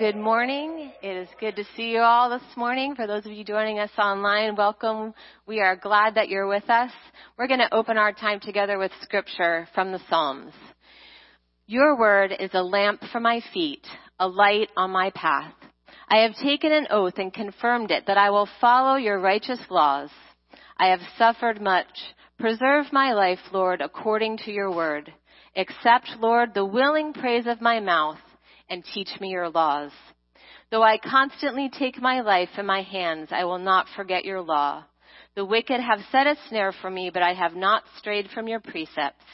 Good morning. It is good to see you all this morning. For those of you joining us online, welcome. We are glad that you're with us. We're going to open our time together with scripture from the Psalms. Your word is a lamp for my feet, a light on my path. I have taken an oath and confirmed it that I will follow your righteous laws. I have suffered much. Preserve my life, Lord, according to your word. Accept, Lord, the willing praise of my mouth and teach me your laws. Though I constantly take my life in my hands, I will not forget your law. The wicked have set a snare for me, but I have not strayed from your precepts.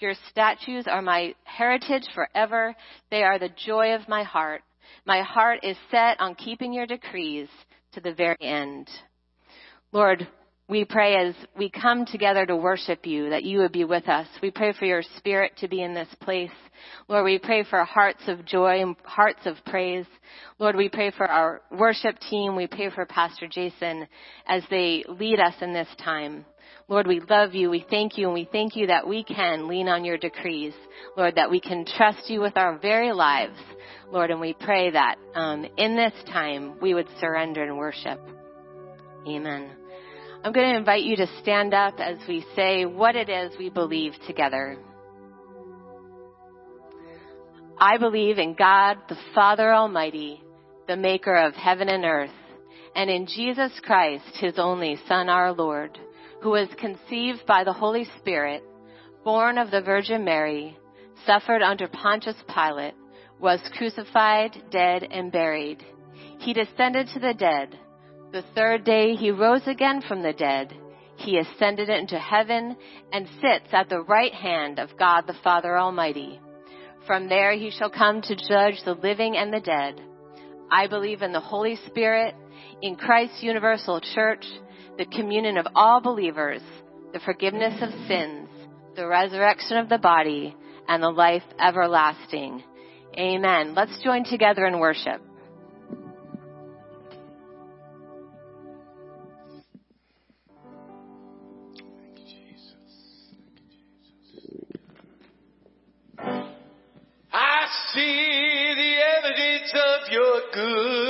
Your statutes are my heritage forever. They are the joy of my heart. My heart is set on keeping your decrees to the very end. Lord, we pray as we come together to worship you that you would be with us. We pray for your spirit to be in this place. Lord, we pray for hearts of joy and hearts of praise. Lord, we pray for our worship team. We pray for Pastor Jason as they lead us in this time. Lord, we love you. We thank you and we thank you that we can lean on your decrees. Lord, that we can trust you with our very lives. Lord, and we pray that um, in this time we would surrender and worship. Amen. I'm going to invite you to stand up as we say what it is we believe together. I believe in God, the Father Almighty, the maker of heaven and earth, and in Jesus Christ, his only Son, our Lord, who was conceived by the Holy Spirit, born of the Virgin Mary, suffered under Pontius Pilate, was crucified, dead, and buried. He descended to the dead. The third day he rose again from the dead. He ascended into heaven and sits at the right hand of God the Father Almighty. From there he shall come to judge the living and the dead. I believe in the Holy Spirit, in Christ's universal church, the communion of all believers, the forgiveness of sins, the resurrection of the body, and the life everlasting. Amen. Let's join together in worship. Your goodness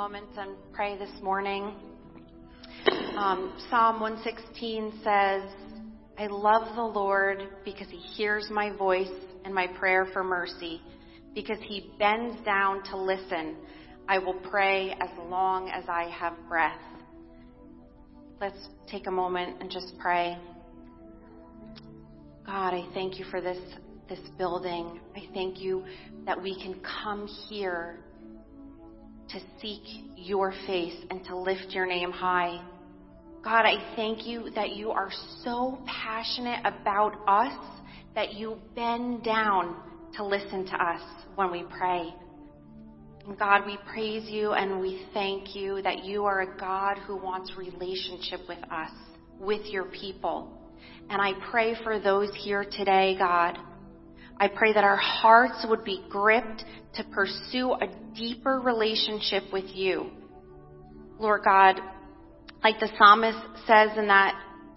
moments and pray this morning. Um, Psalm 116 says, I love the Lord because he hears my voice and my prayer for mercy, because he bends down to listen. I will pray as long as I have breath. Let's take a moment and just pray. God, I thank you for this, this building. I thank you that we can come here to seek your face and to lift your name high. God, I thank you that you are so passionate about us that you bend down to listen to us when we pray. And God, we praise you and we thank you that you are a God who wants relationship with us, with your people. And I pray for those here today, God. I pray that our hearts would be gripped to pursue a deeper relationship with you. Lord God, like the psalmist says in that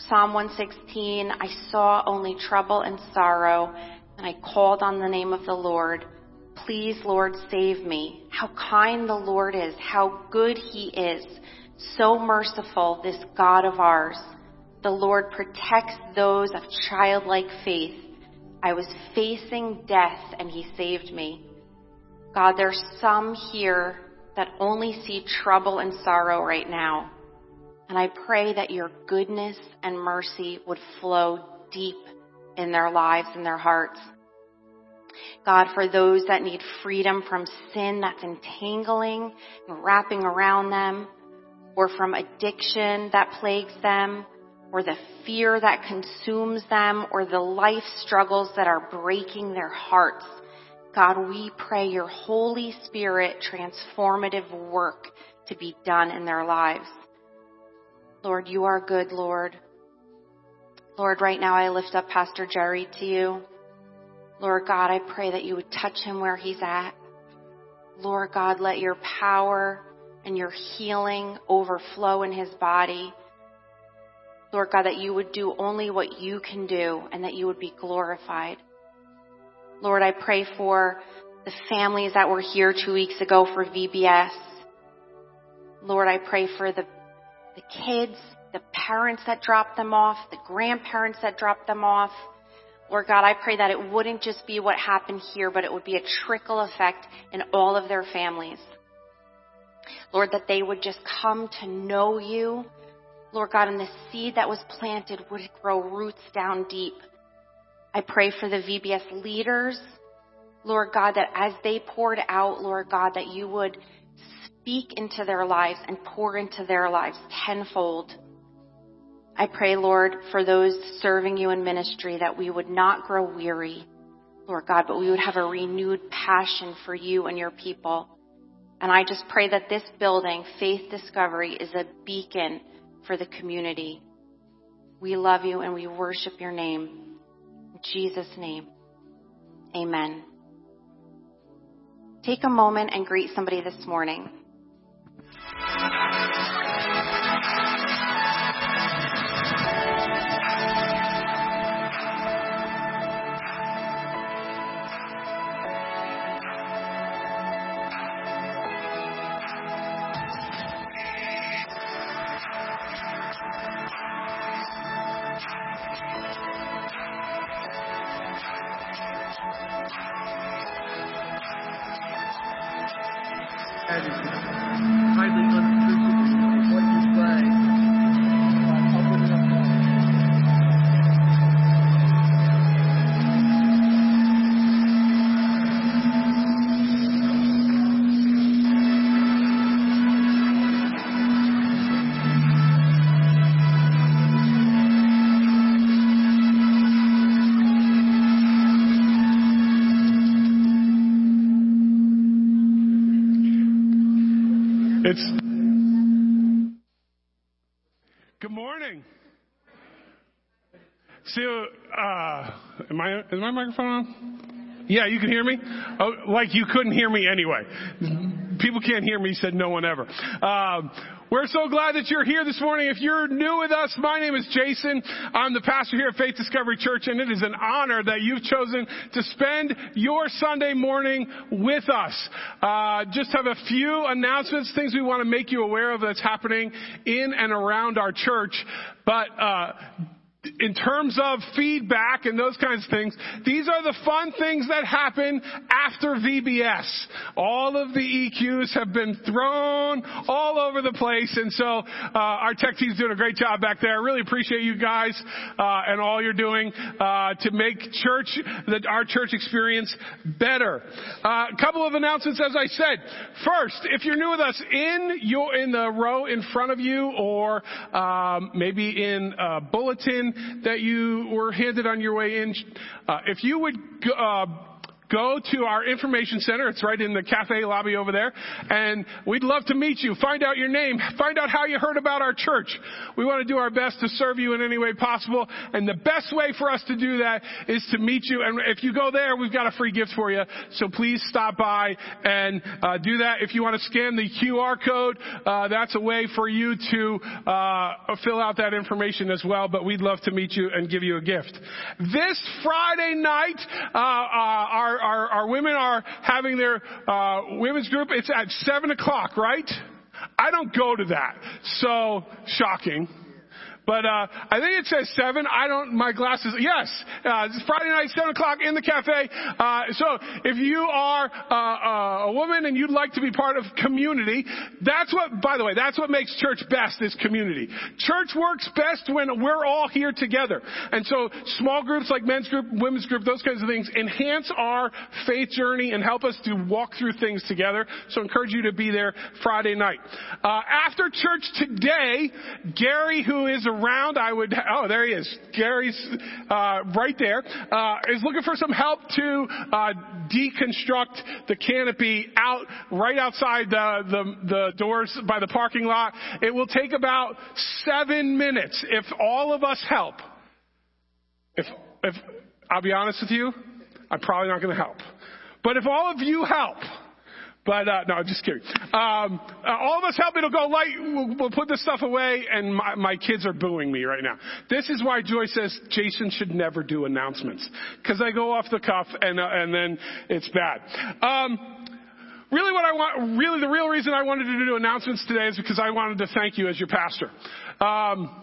Psalm 116, I saw only trouble and sorrow, and I called on the name of the Lord. Please, Lord, save me. How kind the Lord is, how good he is. So merciful, this God of ours. The Lord protects those of childlike faith. I was facing death and he saved me. God, there's some here that only see trouble and sorrow right now. And I pray that your goodness and mercy would flow deep in their lives and their hearts. God, for those that need freedom from sin that's entangling and wrapping around them, or from addiction that plagues them, or the fear that consumes them, or the life struggles that are breaking their hearts. God, we pray your Holy Spirit transformative work to be done in their lives. Lord, you are good, Lord. Lord, right now I lift up Pastor Jerry to you. Lord God, I pray that you would touch him where he's at. Lord God, let your power and your healing overflow in his body. Lord God, that you would do only what you can do and that you would be glorified. Lord, I pray for the families that were here two weeks ago for VBS. Lord, I pray for the, the kids, the parents that dropped them off, the grandparents that dropped them off. Lord God, I pray that it wouldn't just be what happened here, but it would be a trickle effect in all of their families. Lord, that they would just come to know you. Lord God, and the seed that was planted would grow roots down deep. I pray for the VBS leaders, Lord God, that as they poured out, Lord God, that you would speak into their lives and pour into their lives tenfold. I pray, Lord, for those serving you in ministry that we would not grow weary, Lord God, but we would have a renewed passion for you and your people. And I just pray that this building, Faith Discovery, is a beacon for the community. We love you and we worship your name. In Jesus' name, amen. Take a moment and greet somebody this morning. My microphone on? Yeah, you can hear me. Oh, like you couldn't hear me anyway. People can't hear me. Said no one ever. Um, We're so glad that you're here this morning. If you're new with us, my name is Jason. I'm the pastor here at Faith Discovery Church, and it is an honor that you've chosen to spend your Sunday morning with us. Uh, just have a few announcements, things we want to make you aware of that's happening in and around our church. But uh, in terms of feedback and those kinds of things, these are the fun things that happen after VBS. All of the EQs have been thrown all over the place, and so uh, our tech team's doing a great job back there. I really appreciate you guys uh, and all you're doing uh, to make church, that our church experience better. Uh, a couple of announcements, as I said. First, if you're new with us, in your in the row in front of you, or um, maybe in bulletin that you were handed on your way in. Uh, if you would uh, go to our information center. It's right in the cafe lobby over there. And we'd love to meet you. Find out your name. Find out how you heard about our church. We want to do our best to serve you in any way possible. And the best way for us to do that is to meet you. And if you go there, we've got a free gift for you. So please stop by and uh, do that. If you want to scan the QR code, uh, that's a way for you to uh, fill out that information as well. But we'd love to meet you and give you a gift. This Friday night, uh, uh, our our, our women are having their uh, women's group. It's at seven o'clock, right? I don't go to that. So shocking. But uh, I think it says seven. I don't. My glasses. Yes, uh, it's Friday night, seven o'clock in the cafe. Uh, so if you are uh, uh, a woman and you'd like to be part of community, that's what. By the way, that's what makes church best is community. Church works best when we're all here together. And so small groups like men's group, women's group, those kinds of things enhance our faith journey and help us to walk through things together. So I encourage you to be there Friday night. Uh, after church today, Gary, who is a around, I would, oh, there he is. Gary's uh, right there. Uh, is looking for some help to uh, deconstruct the canopy out right outside the, the, the doors by the parking lot. It will take about seven minutes if all of us help. If, if I'll be honest with you, I'm probably not going to help. But if all of you help, but uh, no, I'm just kidding. Um, uh, all of us help. It'll go light. We'll, we'll put this stuff away, and my, my, kids are booing me right now. This is why Joy says Jason should never do announcements because I go off the cuff, and uh, and then it's bad. Um, really, what I want, really, the real reason I wanted to do announcements today is because I wanted to thank you as your pastor. Um,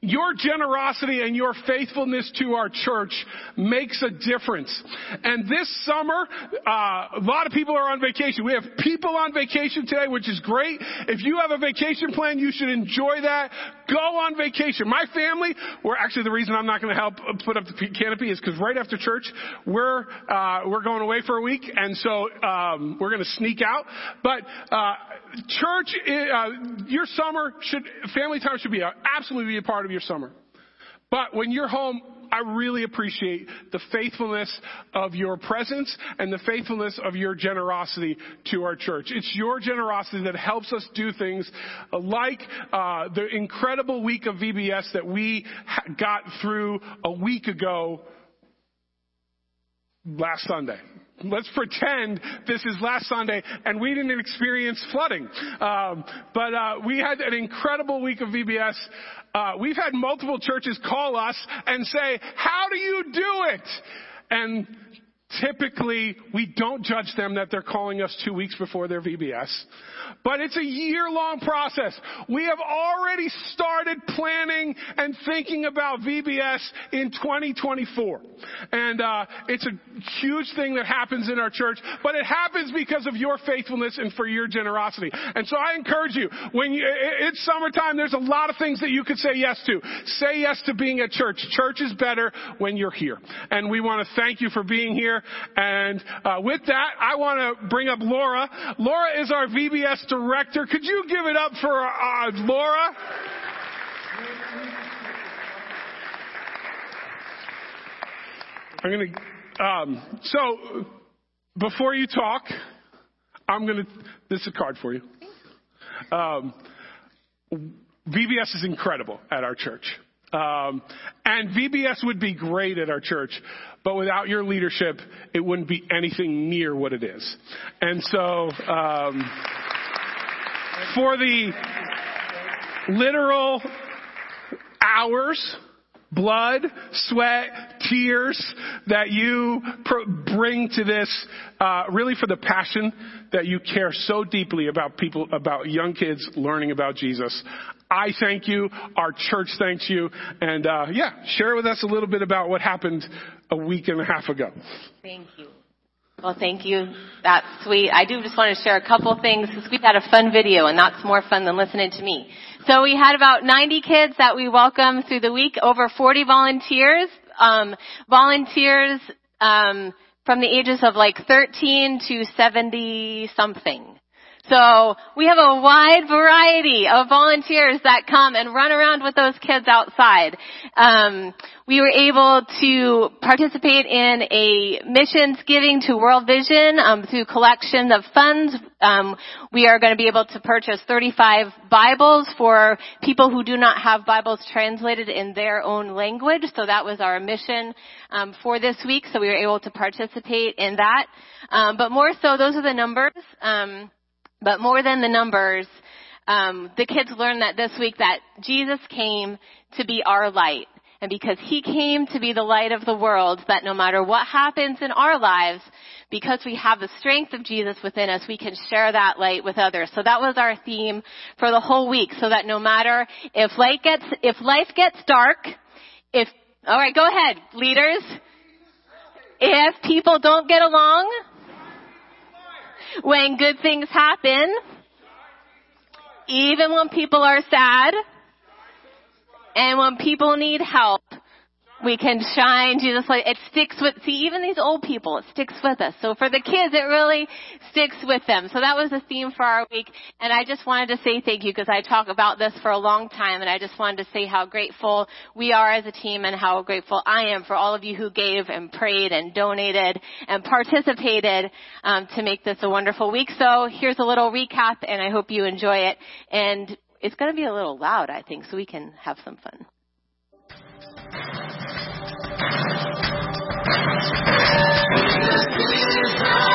your generosity and your faithfulness to our church makes a difference. And this summer, uh, a lot of people are on vacation. We have people on vacation today, which is great. If you have a vacation plan, you should enjoy that. Go on vacation. My family, we're actually the reason I'm not going to help put up the canopy is because right after church, we're uh, we're going away for a week, and so um, we're going to sneak out. But uh, church, uh, your summer should family time should be a, absolutely be a part of your summer. But when you're home, I really appreciate the faithfulness of your presence and the faithfulness of your generosity to our church. It's your generosity that helps us do things like uh, the incredible week of VBS that we got through a week ago last Sunday let's pretend this is last Sunday and we didn't experience flooding. Um, but uh, we had an incredible week of VBS. Uh, we've had multiple churches call us and say, "How do you do it?" And typically we don't judge them that they're calling us two weeks before their VBS. But it's a year long process. We have already started planning and thinking about VBS in 2024. And uh, it's a huge thing that happens in our church, but it happens because of your faithfulness and for your generosity. And so I encourage you, when you, it's summertime, there's a lot of things that you could say yes to. Say yes to being at church. Church is better when you're here. And we want to thank you for being here. And uh, with that, I want to bring up Laura. Laura is our VBS director. Could you give it up for uh, Laura? I'm going to, um, so before you talk, I'm going to, this is a card for you. Um, VBS is incredible at our church. Um, and VBS would be great at our church, but without your leadership, it wouldn't be anything near what it is. And so, um, for the literal hours, blood, sweat, tears that you pr- bring to this, uh, really for the passion that you care so deeply about people, about young kids learning about Jesus. I thank you. Our church thanks you. And, uh, yeah, share with us a little bit about what happened a week and a half ago. Thank you. Well, thank you. That's sweet. I do just want to share a couple things because we had a fun video and that's more fun than listening to me. So we had about 90 kids that we welcomed through the week, over 40 volunteers, um, volunteers, um, from the ages of like 13 to 70 something. So we have a wide variety of volunteers that come and run around with those kids outside. Um, we were able to participate in a missions giving to World Vision um, through collection of funds. Um, we are going to be able to purchase 35 Bibles for people who do not have Bibles translated in their own language. So that was our mission um, for this week. So we were able to participate in that. Um, but more so, those are the numbers. But more than the numbers, um, the kids learned that this week that Jesus came to be our light. And because he came to be the light of the world, that no matter what happens in our lives, because we have the strength of Jesus within us, we can share that light with others. So that was our theme for the whole week, so that no matter if life gets, if life gets dark, if, alright, go ahead, leaders. If people don't get along, when good things happen, even when people are sad, and when people need help, we can shine Jesus like it sticks with see even these old people it sticks with us. So for the kids it really sticks with them. So that was the theme for our week. And i just wanted to say thank you because i talk about this for a long time and i just wanted to say how grateful we are as a team and how grateful i am for all of you who gave and prayed and donated and participated um, to make this a wonderful week. So here's a little recap and i hope you enjoy it. And it's going to be a little loud i think so we can have some fun We are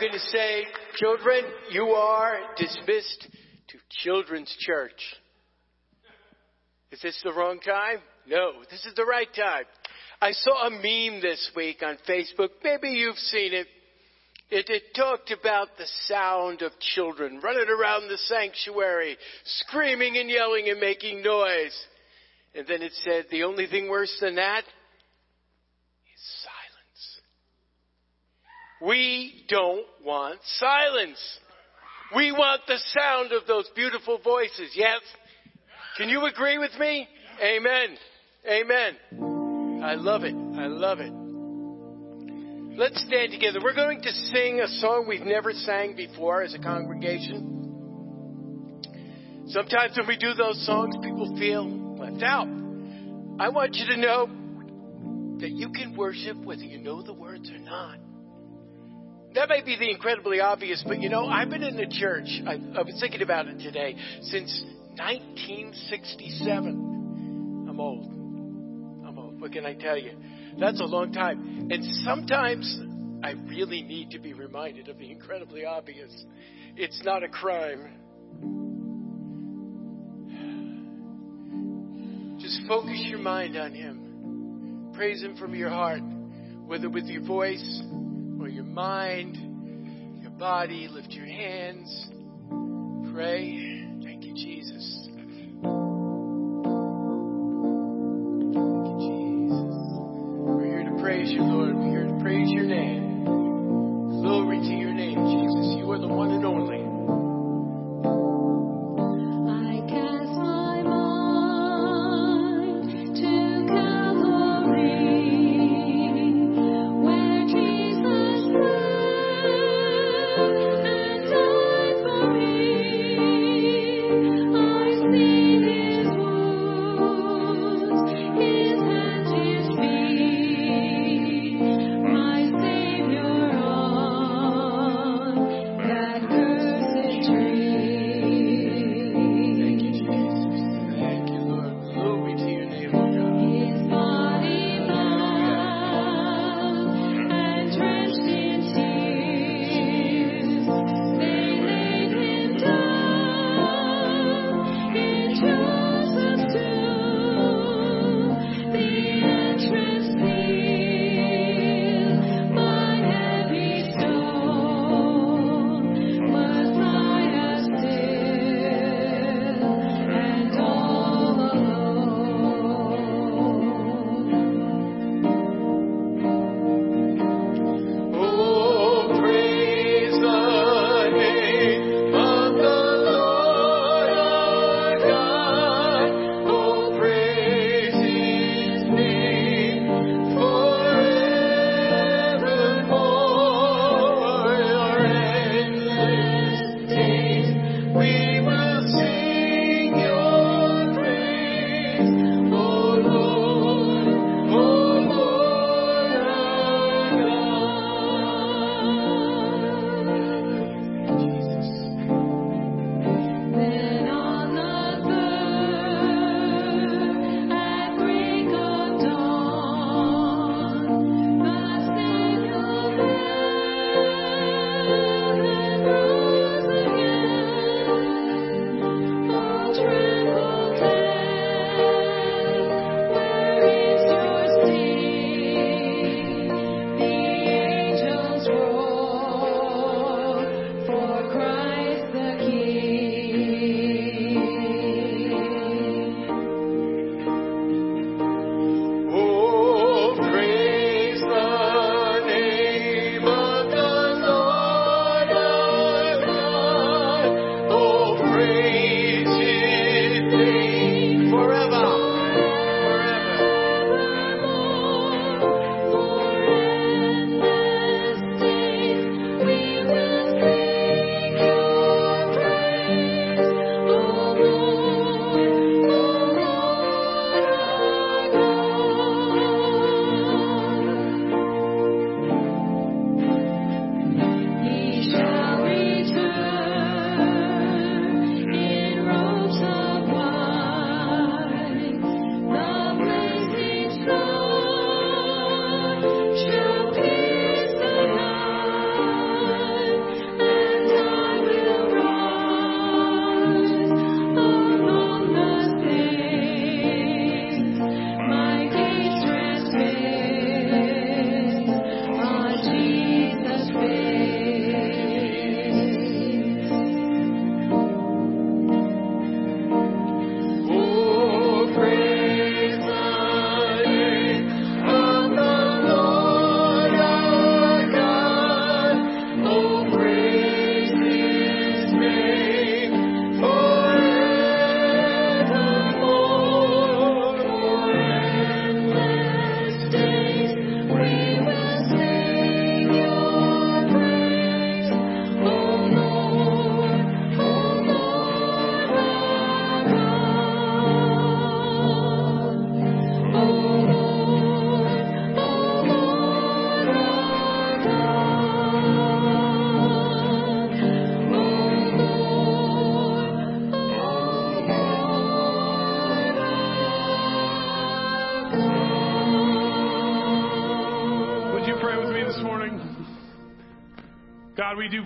going to say, children, you are dismissed to children's church. Is this the wrong time? No, this is the right time. I saw a meme this week on Facebook. Maybe you've seen it. It, it, talked about the sound of children running around the sanctuary, screaming and yelling and making noise. And then it said, the only thing worse than that We don't want silence. We want the sound of those beautiful voices. Yes? Can you agree with me? Amen. Amen. I love it. I love it. Let's stand together. We're going to sing a song we've never sang before as a congregation. Sometimes when we do those songs, people feel left out. I want you to know that you can worship whether you know the words or not. That may be the incredibly obvious, but you know, I've been in the church, I, I was thinking about it today, since 1967. I'm old. I'm old. What can I tell you? That's a long time. And sometimes I really need to be reminded of the incredibly obvious. It's not a crime. Just focus your mind on Him. Praise Him from your heart, whether with your voice mind, your body. Lift your hands. Pray.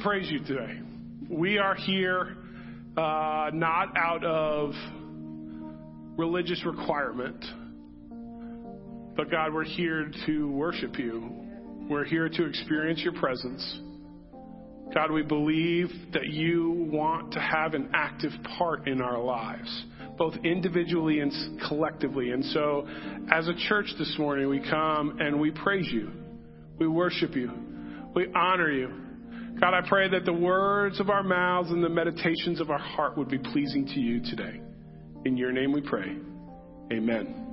Praise you today. We are here uh, not out of religious requirement, but God, we're here to worship you. We're here to experience your presence. God, we believe that you want to have an active part in our lives, both individually and collectively. And so, as a church this morning, we come and we praise you. We worship you. We honor you. God, I pray that the words of our mouths and the meditations of our heart would be pleasing to you today. In your name we pray. Amen.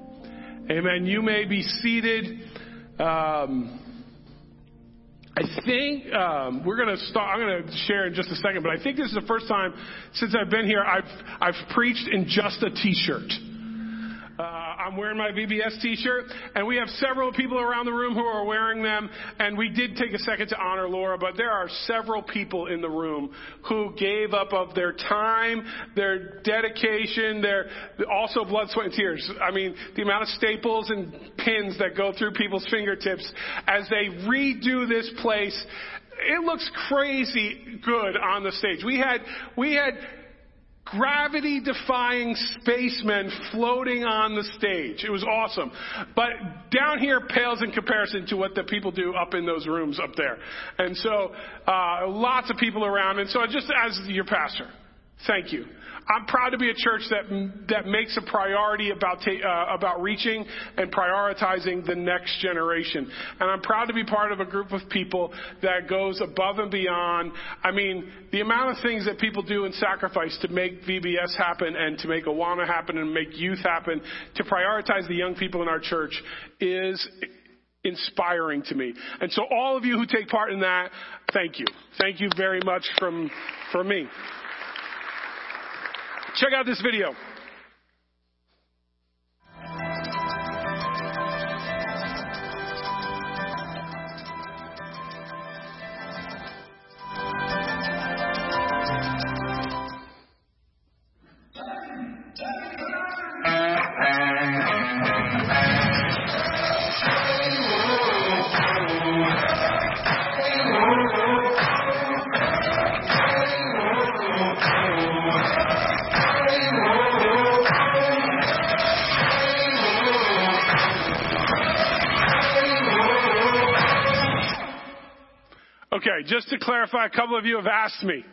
Amen. You may be seated. Um, I think um, we're going to start. I'm going to share in just a second, but I think this is the first time since I've been here I've I've preached in just a T-shirt. I'm wearing my VBS t-shirt, and we have several people around the room who are wearing them, and we did take a second to honor Laura, but there are several people in the room who gave up of their time, their dedication, their, also blood, sweat, and tears. I mean, the amount of staples and pins that go through people's fingertips as they redo this place it looks crazy good on the stage. We had we had gravity defying spacemen floating on the stage. It was awesome. But down here pales in comparison to what the people do up in those rooms up there. And so, uh, lots of people around. And so just as your pastor, thank you. I'm proud to be a church that that makes a priority about ta- uh, about reaching and prioritizing the next generation. And I'm proud to be part of a group of people that goes above and beyond. I mean, the amount of things that people do and sacrifice to make VBS happen and to make Awana happen and make youth happen, to prioritize the young people in our church is inspiring to me. And so all of you who take part in that, thank you. Thank you very much from, from me. Check out this video. Okay, just to clarify, a couple of you have asked me.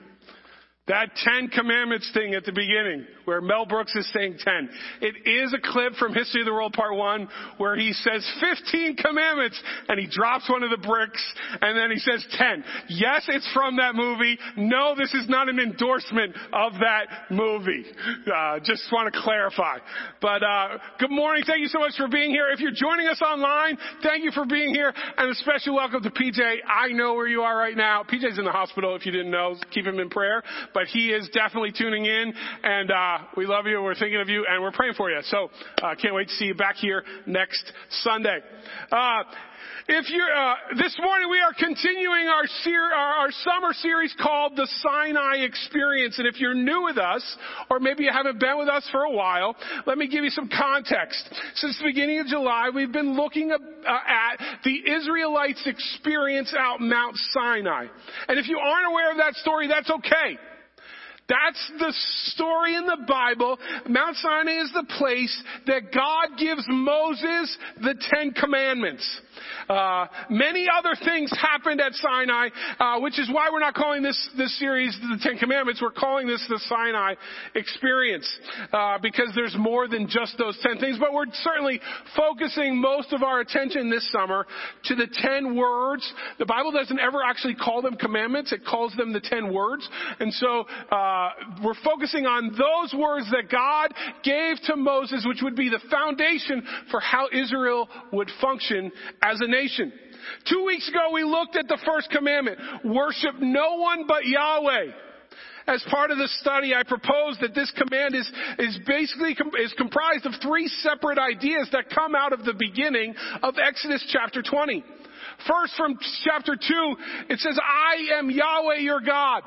That Ten Commandments thing at the beginning, where Mel Brooks is saying 10. It is a clip from History of the World Part 1 where he says 15 commandments and he drops one of the bricks and then he says 10. Yes, it's from that movie. No, this is not an endorsement of that movie. Uh, just want to clarify. But, uh, good morning. Thank you so much for being here. If you're joining us online, thank you for being here and a special welcome to PJ. I know where you are right now. PJ's in the hospital if you didn't know. Keep him in prayer but he is definitely tuning in, and uh, we love you. We're thinking of you, and we're praying for you. So uh, can't wait to see you back here next Sunday. Uh, if you're uh, this morning, we are continuing our, ser- our, our summer series called the Sinai Experience. And if you're new with us, or maybe you haven't been with us for a while, let me give you some context. Since the beginning of July, we've been looking uh, at the Israelites' experience out Mount Sinai. And if you aren't aware of that story, that's okay. That's the story in the Bible. Mount Sinai is the place that God gives Moses the Ten Commandments. Uh, many other things happened at Sinai, uh, which is why we're not calling this this series the Ten Commandments. We're calling this the Sinai Experience uh, because there's more than just those ten things. But we're certainly focusing most of our attention this summer to the ten words. The Bible doesn't ever actually call them commandments; it calls them the ten words. And so uh, we're focusing on those words that God gave to Moses, which would be the foundation for how Israel would function as a nation. Two weeks ago, we looked at the first commandment worship no one but Yahweh. As part of the study, I proposed that this command is, is basically com- is comprised of three separate ideas that come out of the beginning of Exodus chapter 20. First, from chapter 2, it says, I am Yahweh your God.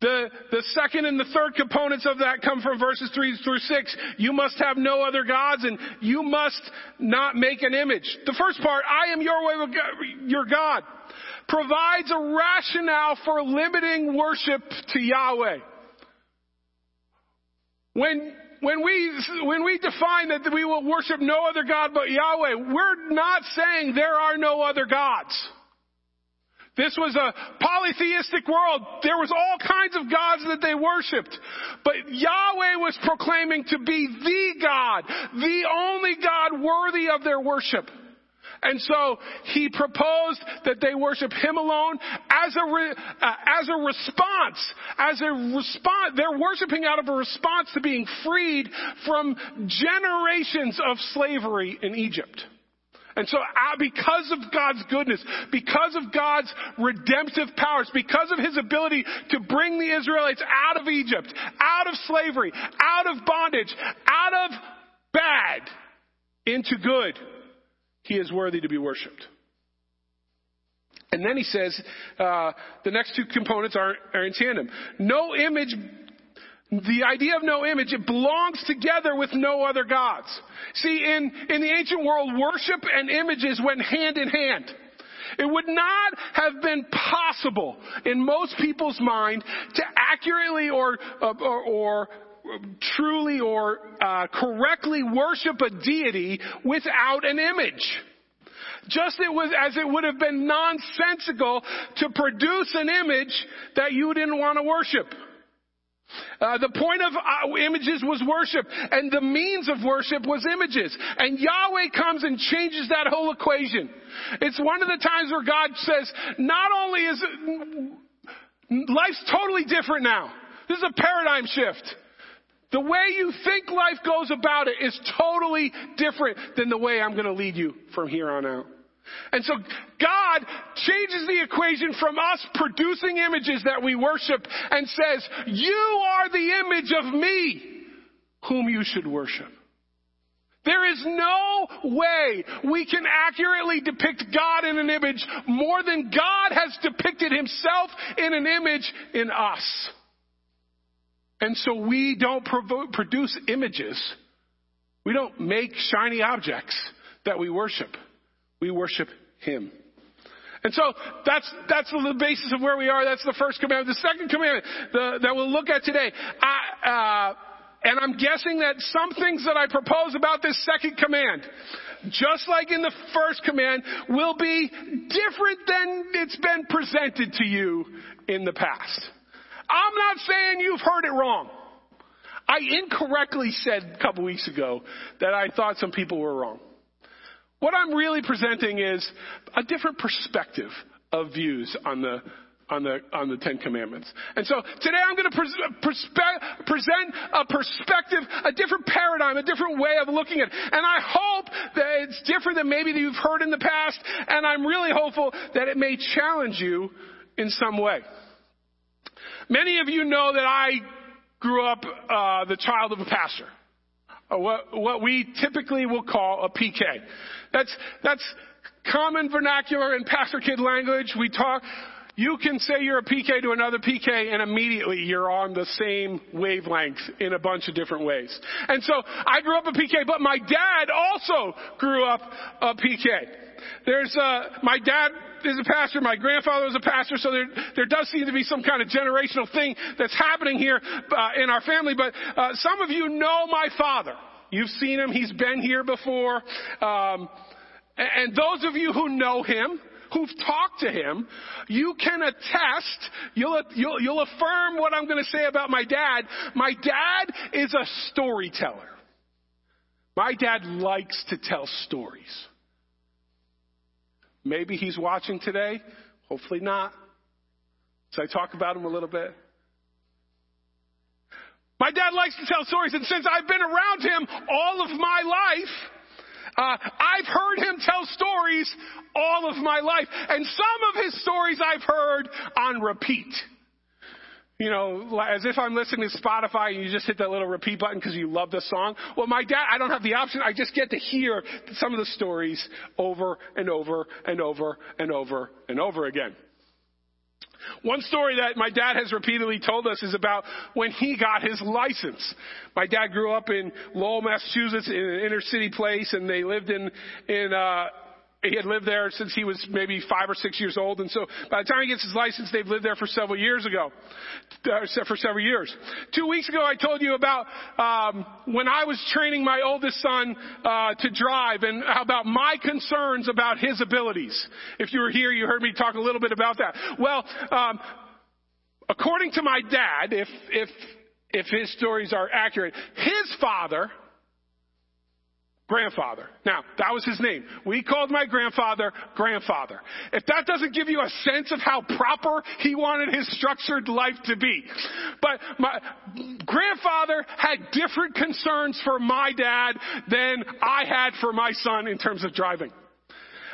The, the second and the third components of that come from verses 3 through 6. You must have no other gods and you must not make an image. The first part, I am Yahweh, your God. provides a rationale for limiting worship to Yahweh. When when we, when we define that we will worship no other God but Yahweh, we're not saying there are no other gods. This was a polytheistic world. There was all kinds of gods that they worshiped. But Yahweh was proclaiming to be the God, the only God worthy of their worship. And so he proposed that they worship him alone as a, re, uh, as a response, as a response, they're worshiping out of a response to being freed from generations of slavery in Egypt. And so, uh, because of God's goodness, because of God's redemptive powers, because of His ability to bring the Israelites out of Egypt, out of slavery, out of bondage, out of bad into good, he is worthy to be worshiped. And then he says, uh, the next two components are, are in tandem. No image, the idea of no image, it belongs together with no other gods. See, in, in the ancient world, worship and images went hand in hand. It would not have been possible in most people's mind to accurately or, or, or truly or uh, correctly worship a deity without an image. Just it was, as it would have been nonsensical to produce an image that you didn't want to worship. Uh, the point of uh, images was worship, and the means of worship was images. And Yahweh comes and changes that whole equation. It's one of the times where God says, not only is it, life's totally different now. This is a paradigm shift. The way you think life goes about it is totally different than the way I'm going to lead you from here on out. And so God changes the equation from us producing images that we worship and says, you are the image of me whom you should worship. There is no way we can accurately depict God in an image more than God has depicted himself in an image in us. And so we don't produce images. We don't make shiny objects that we worship. We worship Him. And so that's, that's the basis of where we are. That's the first commandment. The second commandment the, that we'll look at today, I, uh, and I'm guessing that some things that I propose about this second command, just like in the first command, will be different than it's been presented to you in the past. I'm not saying you've heard it wrong. I incorrectly said a couple weeks ago that I thought some people were wrong. What I'm really presenting is a different perspective of views on the on the on the Ten Commandments. And so today I'm going to prespe- present a perspective, a different paradigm, a different way of looking at it. And I hope that it's different than maybe you've heard in the past. And I'm really hopeful that it may challenge you in some way. Many of you know that I grew up uh, the child of a pastor, what, what we typically will call a PK. That's that's common vernacular in pastor kid language. We talk. You can say you're a PK to another PK and immediately you're on the same wavelength in a bunch of different ways. And so I grew up a PK, but my dad also grew up a PK. There's, uh, my dad is a pastor. My grandfather was a pastor. So there, there does seem to be some kind of generational thing that's happening here uh, in our family. But uh, some of you know my father. You've seen him. He's been here before. Um, and those of you who know him, who've talked to him, you can attest, you'll, you'll, you'll affirm what I'm going to say about my dad. My dad is a storyteller. My dad likes to tell stories. Maybe he's watching today. Hopefully not. So I talk about him a little bit. My dad likes to tell stories, and since I've been around him all of my life, uh, I've heard him tell stories all of my life. And some of his stories I've heard on repeat you know, as if I'm listening to Spotify and you just hit that little repeat button because you love the song. Well, my dad, I don't have the option. I just get to hear some of the stories over and over and over and over and over again. One story that my dad has repeatedly told us is about when he got his license. My dad grew up in Lowell, Massachusetts, in an inner city place, and they lived in in uh, he had lived there since he was maybe five or six years old, and so by the time he gets his license, they've lived there for several years ago, uh, for several years. Two weeks ago, I told you about um, when I was training my oldest son uh, to drive, and about my concerns about his abilities. If you were here, you heard me talk a little bit about that. Well, um, according to my dad, if if if his stories are accurate, his father grandfather. Now, that was his name. We called my grandfather grandfather. If that doesn't give you a sense of how proper he wanted his structured life to be. But my grandfather had different concerns for my dad than I had for my son in terms of driving.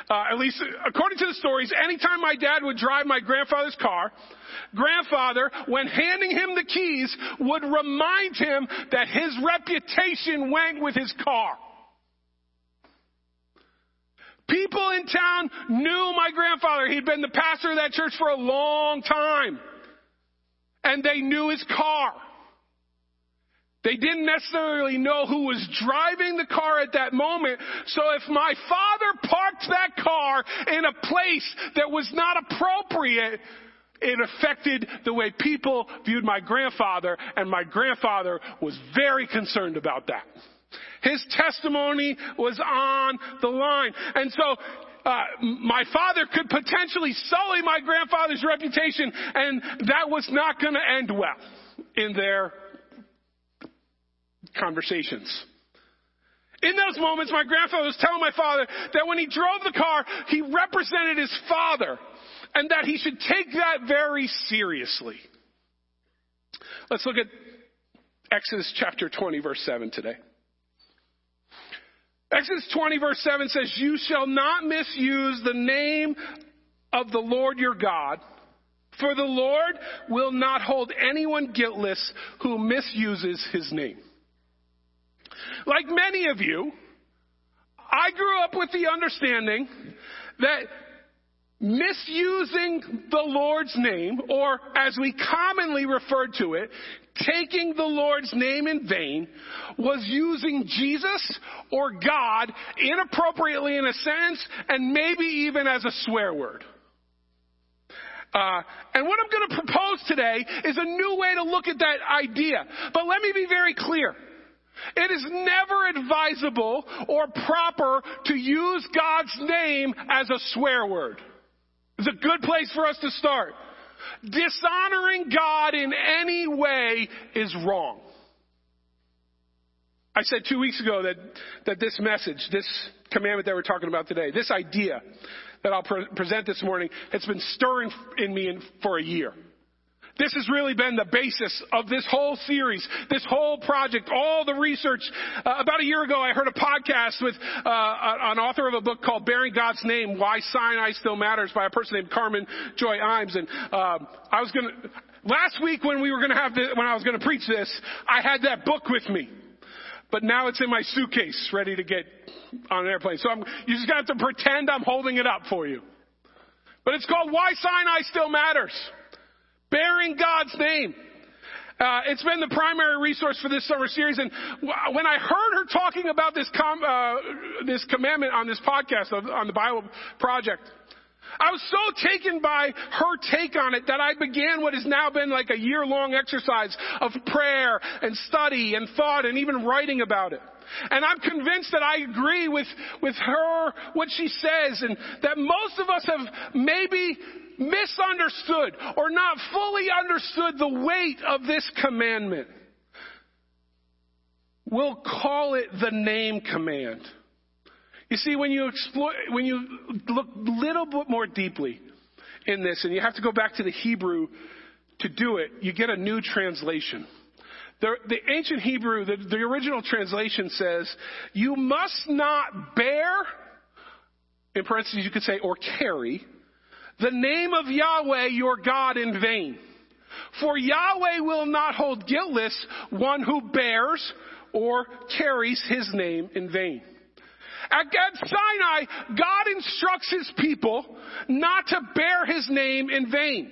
Uh, at least according to the stories, anytime my dad would drive my grandfather's car, grandfather, when handing him the keys, would remind him that his reputation went with his car. People in town knew my grandfather. He'd been the pastor of that church for a long time. And they knew his car. They didn't necessarily know who was driving the car at that moment. So if my father parked that car in a place that was not appropriate, it affected the way people viewed my grandfather, and my grandfather was very concerned about that. His testimony was on the line. And so, uh, my father could potentially sully my grandfather's reputation, and that was not going to end well in their conversations. In those moments, my grandfather was telling my father that when he drove the car, he represented his father and that he should take that very seriously. Let's look at Exodus chapter 20, verse 7 today. Exodus 20 verse 7 says, You shall not misuse the name of the Lord your God, for the Lord will not hold anyone guiltless who misuses his name. Like many of you, I grew up with the understanding that misusing the Lord's name, or as we commonly refer to it, taking the Lord's name in vain, was using Jesus or God inappropriately in a sense, and maybe even as a swear word. Uh, and what I'm going to propose today is a new way to look at that idea. But let me be very clear. It is never advisable or proper to use God's name as a swear word. It's a good place for us to start. Dishonoring God in any way is wrong. I said two weeks ago that, that this message, this commandment that we're talking about today, this idea that I'll pre- present this morning, has been stirring in me in, for a year. This has really been the basis of this whole series, this whole project, all the research. Uh, about a year ago, I heard a podcast with uh, an author of a book called Bearing God's Name, Why Sinai Still Matters by a person named Carmen Joy Imes. And um, I was going to, last week when we were going to have this, when I was going to preach this, I had that book with me. But now it's in my suitcase, ready to get on an airplane. So I'm, you just got to pretend I'm holding it up for you. But it's called Why Sinai Still Matters bearing God's name. Uh, it's been the primary resource for this summer series, and when I heard her talking about this com- uh, this commandment on this podcast of, on the Bible Project, I was so taken by her take on it that I began what has now been like a year long exercise of prayer and study and thought and even writing about it. And I'm convinced that I agree with, with her, what she says, and that most of us have maybe misunderstood or not fully understood the weight of this commandment. We'll call it the name command. You see, when you explore, when you look a little bit more deeply in this, and you have to go back to the Hebrew to do it, you get a new translation. The, the ancient Hebrew, the, the original translation says, you must not bear, in parentheses you could say, or carry, the name of Yahweh your God in vain. For Yahweh will not hold guiltless one who bears or carries his name in vain. At, at Sinai, God instructs his people not to bear his name in vain.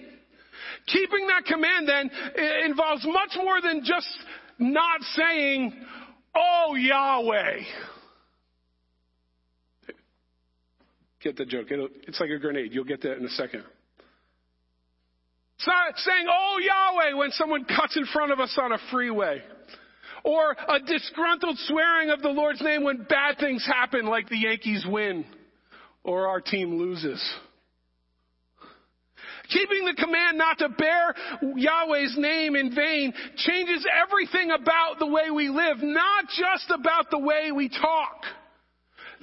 Keeping that command then involves much more than just not saying, Oh Yahweh. Get the joke. It'll, it's like a grenade. You'll get that in a second. It's saying, oh Yahweh, when someone cuts in front of us on a freeway. Or a disgruntled swearing of the Lord's name when bad things happen, like the Yankees win or our team loses. Keeping the command not to bear Yahweh's name in vain changes everything about the way we live, not just about the way we talk.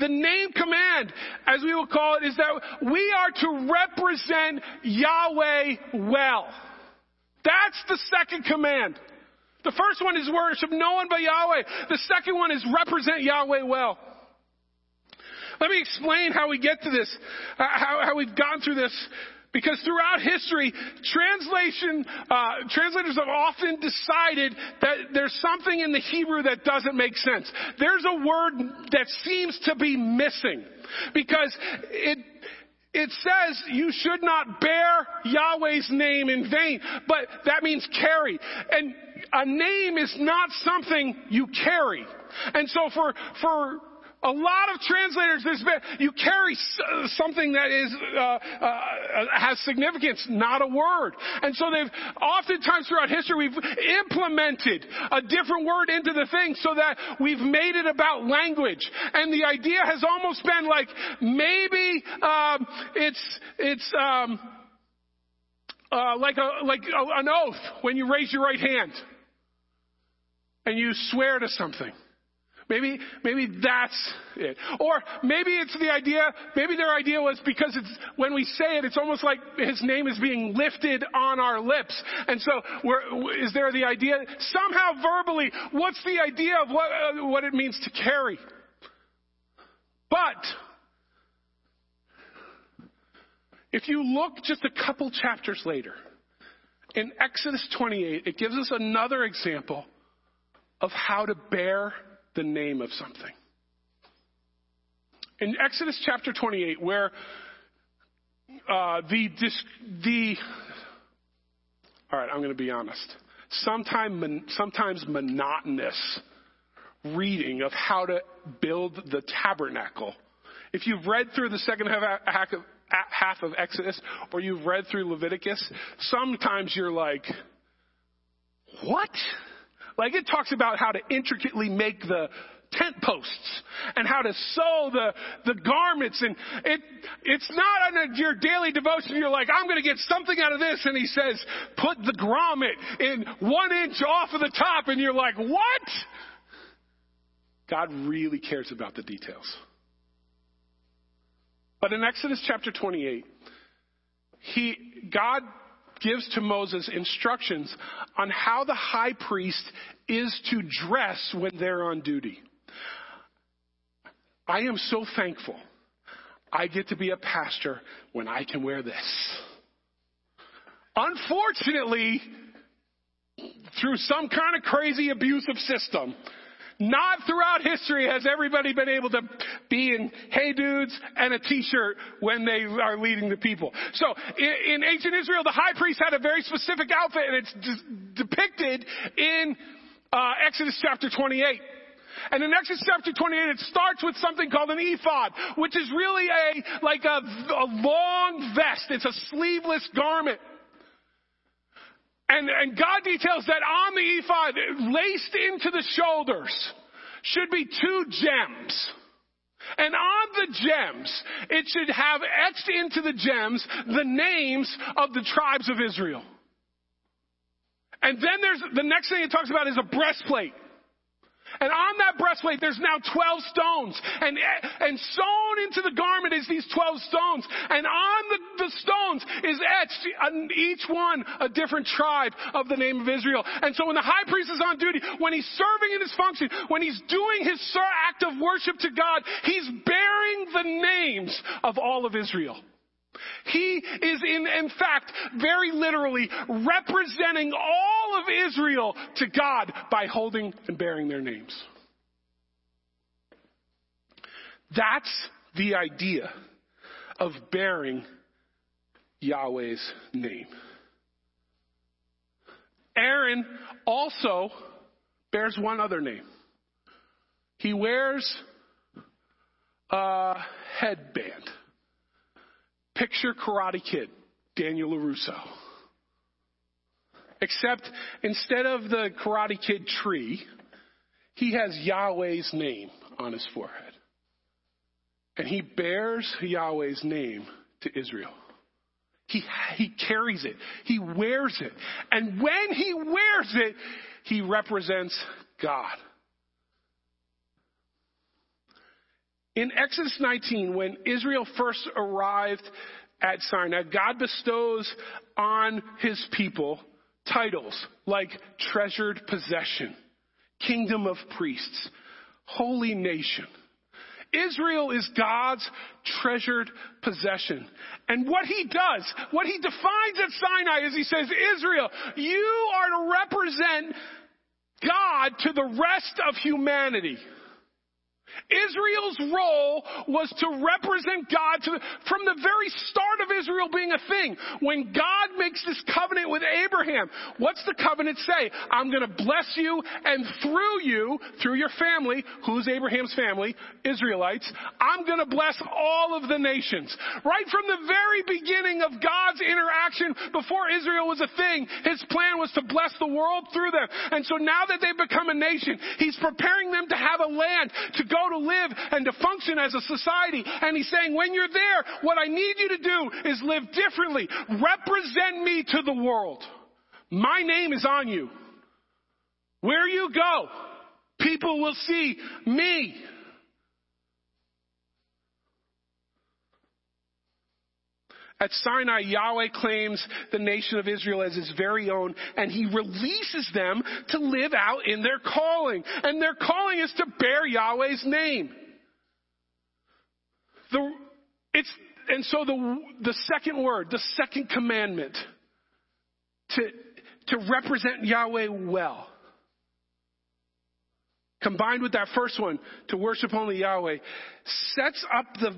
The name command, as we will call it, is that we are to represent Yahweh well. That's the second command. The first one is worship no one but Yahweh. The second one is represent Yahweh well. Let me explain how we get to this, uh, how, how we've gone through this. Because throughout history, translation, uh, translators have often decided that there's something in the Hebrew that doesn't make sense. There's a word that seems to be missing. Because it, it says you should not bear Yahweh's name in vain, but that means carry. And a name is not something you carry. And so for, for a lot of translators, there's been, you carry something that is, uh, uh, has significance, not a word. And so they've, oftentimes throughout history, we've implemented a different word into the thing so that we've made it about language. And the idea has almost been like, maybe, um, it's, it's, um, uh, like a, like a, an oath when you raise your right hand and you swear to something. Maybe, maybe that's it. Or maybe it's the idea, maybe their idea was because it's, when we say it, it's almost like his name is being lifted on our lips. And so, is there the idea, somehow verbally, what's the idea of what, uh, what it means to carry? But, if you look just a couple chapters later, in Exodus 28, it gives us another example of how to bear the name of something. In Exodus chapter 28, where uh, the, the, all right, I'm going to be honest. Sometime, sometimes monotonous reading of how to build the tabernacle. If you've read through the second half of, half of Exodus or you've read through Leviticus, sometimes you're like, what? Like it talks about how to intricately make the tent posts and how to sew the, the garments. And it, it's not on your daily devotion. You're like, I'm going to get something out of this. And he says, put the grommet in one inch off of the top. And you're like, what? God really cares about the details. But in Exodus chapter 28, he, God gives to Moses instructions on how the high priest is to dress when they're on duty. I am so thankful I get to be a pastor when I can wear this. Unfortunately, through some kind of crazy abusive system, not throughout history has everybody been able to be in hey dudes and a t-shirt when they are leading the people. So in, in ancient Israel, the high priest had a very specific outfit and it's de- depicted in uh, Exodus chapter 28. And in Exodus chapter 28, it starts with something called an ephod, which is really a, like a, a long vest. It's a sleeveless garment. And, and God details that on the ephod, laced into the shoulders, should be two gems. And on the gems, it should have etched into the gems the names of the tribes of Israel. And then there's the next thing it talks about is a breastplate. And on that breastplate, there's now 12 stones. And, and sewn into the garment is these 12 stones. And on the, the stones is etched on each one a different tribe of the name of Israel. And so when the high priest is on duty, when he's serving in his function, when he's doing his act of worship to God, he's bearing the names of all of Israel. He is in, in fact, very literally representing all of Israel to God by holding and bearing their names. That's the idea of bearing Yahweh's name. Aaron also bears one other name. He wears a headband. Picture Karate Kid, Daniel LaRusso. Except instead of the Karate Kid tree, he has Yahweh's name on his forehead. And he bears Yahweh's name to Israel. He, he carries it. He wears it. And when he wears it, he represents God. In Exodus 19, when Israel first arrived at Sinai, God bestows on his people titles like treasured possession, kingdom of priests, holy nation. Israel is God's treasured possession. And what he does, what he defines at Sinai is he says, Israel, you are to represent God to the rest of humanity. Israel's role was to represent God to the, from the very start of Israel being a thing. When God makes this covenant with Abraham, what's the covenant say? I'm going to bless you and through you, through your family, who's Abraham's family? Israelites, I'm going to bless all of the nations. Right from the very beginning of God's interaction before Israel was a thing, his plan was to bless the world through them. And so now that they've become a nation, he's preparing them to have a land to go to live and to function as a society. And he's saying, when you're there, what I need you to do is live differently. Represent me to the world. My name is on you. Where you go, people will see me. At Sinai, Yahweh claims the nation of Israel as his very own, and he releases them to live out in their calling. And their calling is to bear Yahweh's name. The, it's, and so the, the second word, the second commandment, to, to represent Yahweh well, combined with that first one, to worship only Yahweh, sets up the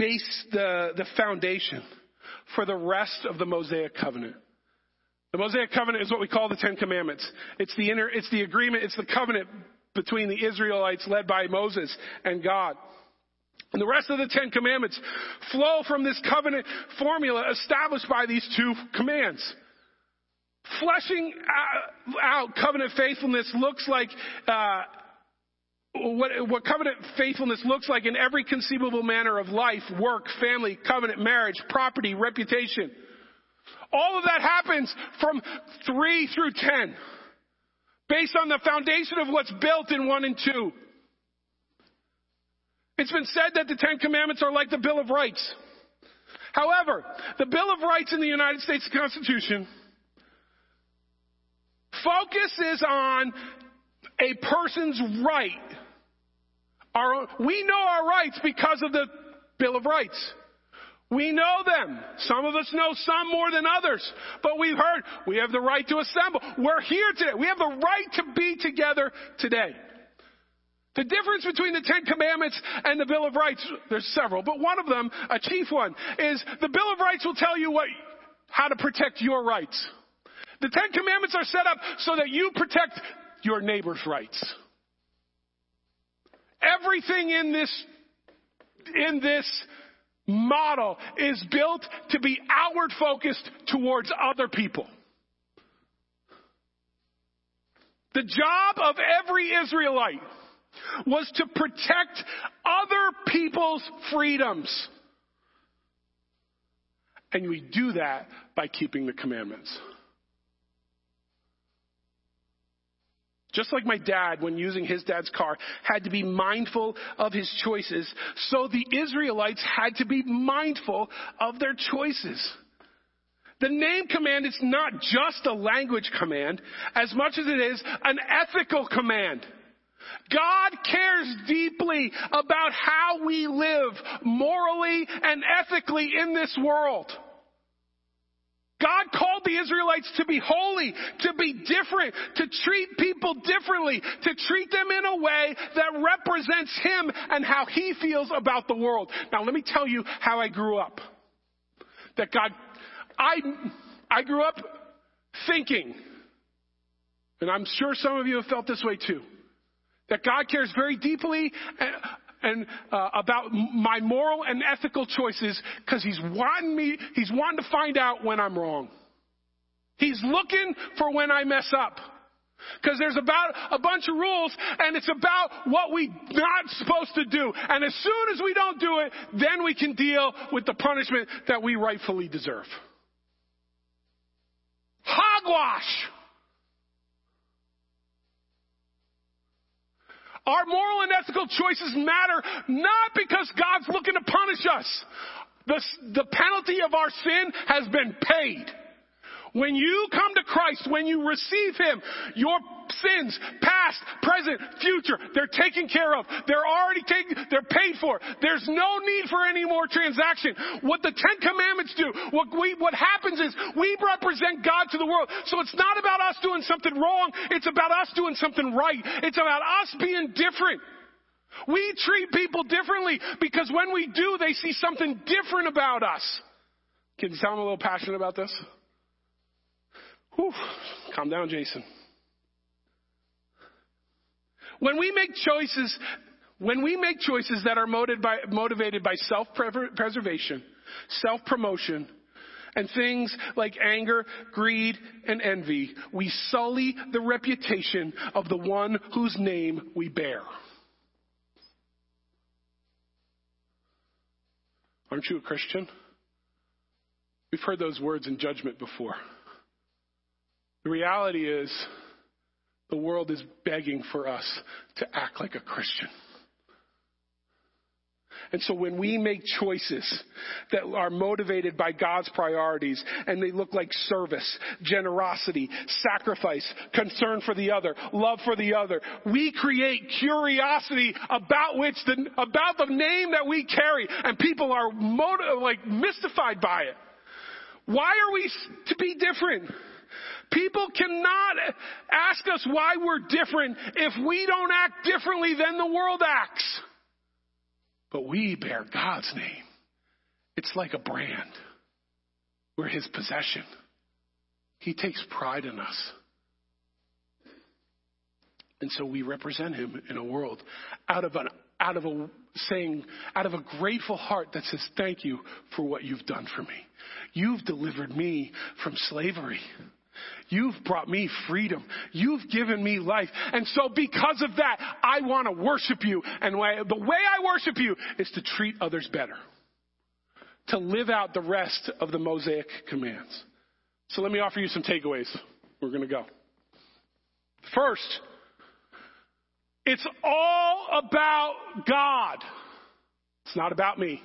base, the, the foundation for the rest of the Mosaic covenant. The Mosaic covenant is what we call the Ten Commandments. It's the inner, it's the agreement, it's the covenant between the Israelites led by Moses and God. And the rest of the Ten Commandments flow from this covenant formula established by these two commands. Fleshing out covenant faithfulness looks like uh, what, what covenant faithfulness looks like in every conceivable manner of life, work, family, covenant, marriage, property, reputation. All of that happens from 3 through 10, based on the foundation of what's built in 1 and 2. It's been said that the Ten Commandments are like the Bill of Rights. However, the Bill of Rights in the United States Constitution focuses on a person's right. Our, we know our rights because of the Bill of Rights. We know them. Some of us know some more than others. But we've heard we have the right to assemble. We're here today. We have the right to be together today. The difference between the Ten Commandments and the Bill of Rights, there's several, but one of them, a chief one, is the Bill of Rights will tell you what, how to protect your rights. The Ten Commandments are set up so that you protect your neighbor's rights. Everything in this, in this model is built to be outward focused towards other people. The job of every Israelite was to protect other people's freedoms. And we do that by keeping the commandments. Just like my dad, when using his dad's car, had to be mindful of his choices, so the Israelites had to be mindful of their choices. The name command is not just a language command as much as it is an ethical command. God cares deeply about how we live morally and ethically in this world. God called the Israelites to be holy, to be different, to treat people differently, to treat them in a way that represents Him and how He feels about the world. Now let me tell you how I grew up. That God, I, I grew up thinking, and I'm sure some of you have felt this way too, that God cares very deeply uh, and uh, about my moral and ethical choices because he's wanting me, he's wanting to find out when I'm wrong. He's looking for when I mess up. Because there's about a bunch of rules and it's about what we're not supposed to do. And as soon as we don't do it, then we can deal with the punishment that we rightfully deserve. Hogwash! Our moral and ethical choices matter not because God's looking to punish us. The, the penalty of our sin has been paid. When you come to Christ, when you receive Him, your sins, past, present, future, they're taken care of. They're already taken, they're paid for. There's no need for any more transaction. What the Ten Commandments do, what we, what happens is we represent God to the world. So it's not about us doing something wrong. It's about us doing something right. It's about us being different. We treat people differently because when we do, they see something different about us. Can you I'm a little passionate about this? Whew, calm down, Jason. When we make choices, when we make choices that are by, motivated by self-preservation, self-promotion, and things like anger, greed, and envy, we sully the reputation of the one whose name we bear. Aren't you a Christian? We've heard those words in judgment before. The reality is, the world is begging for us to act like a Christian. And so when we make choices that are motivated by God's priorities and they look like service, generosity, sacrifice, concern for the other, love for the other, we create curiosity about which the, about the name that we carry and people are motiv- like mystified by it. Why are we to be different? People cannot ask us why we're different if we don't act differently than the world acts. But we bear God's name. It's like a brand. We're His possession. He takes pride in us. And so we represent Him in a world out of an out of a saying, out of a grateful heart that says, thank you for what you've done for me. You've delivered me from slavery. You've brought me freedom. You've given me life. And so because of that, I want to worship you. And the way I worship you is to treat others better. To live out the rest of the Mosaic commands. So let me offer you some takeaways. We're going to go. First, it's all about God. It's not about me.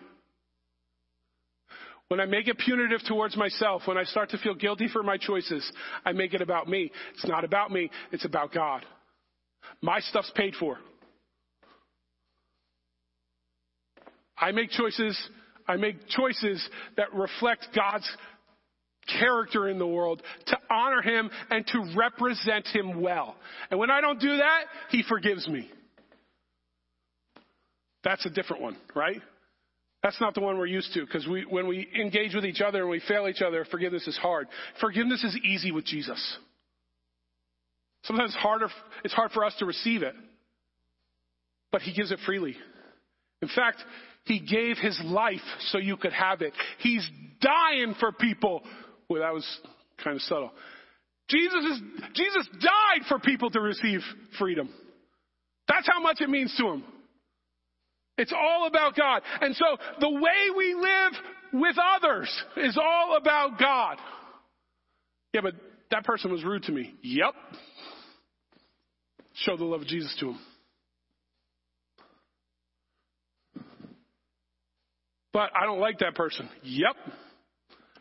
When I make it punitive towards myself, when I start to feel guilty for my choices, I make it about me. It's not about me, it's about God. My stuff's paid for. I make choices, I make choices that reflect God's character in the world to honor him and to represent him well. And when I don't do that, he forgives me. That's a different one, right? That's not the one we're used to because we, when we engage with each other and we fail each other, forgiveness is hard. Forgiveness is easy with Jesus. Sometimes it's harder, it's hard for us to receive it, but He gives it freely. In fact, He gave His life so you could have it. He's dying for people. Well, that was kind of subtle. Jesus is, Jesus died for people to receive freedom. That's how much it means to Him. It's all about God. And so the way we live with others is all about God. Yeah, but that person was rude to me. Yep. Show the love of Jesus to him. But I don't like that person. Yep.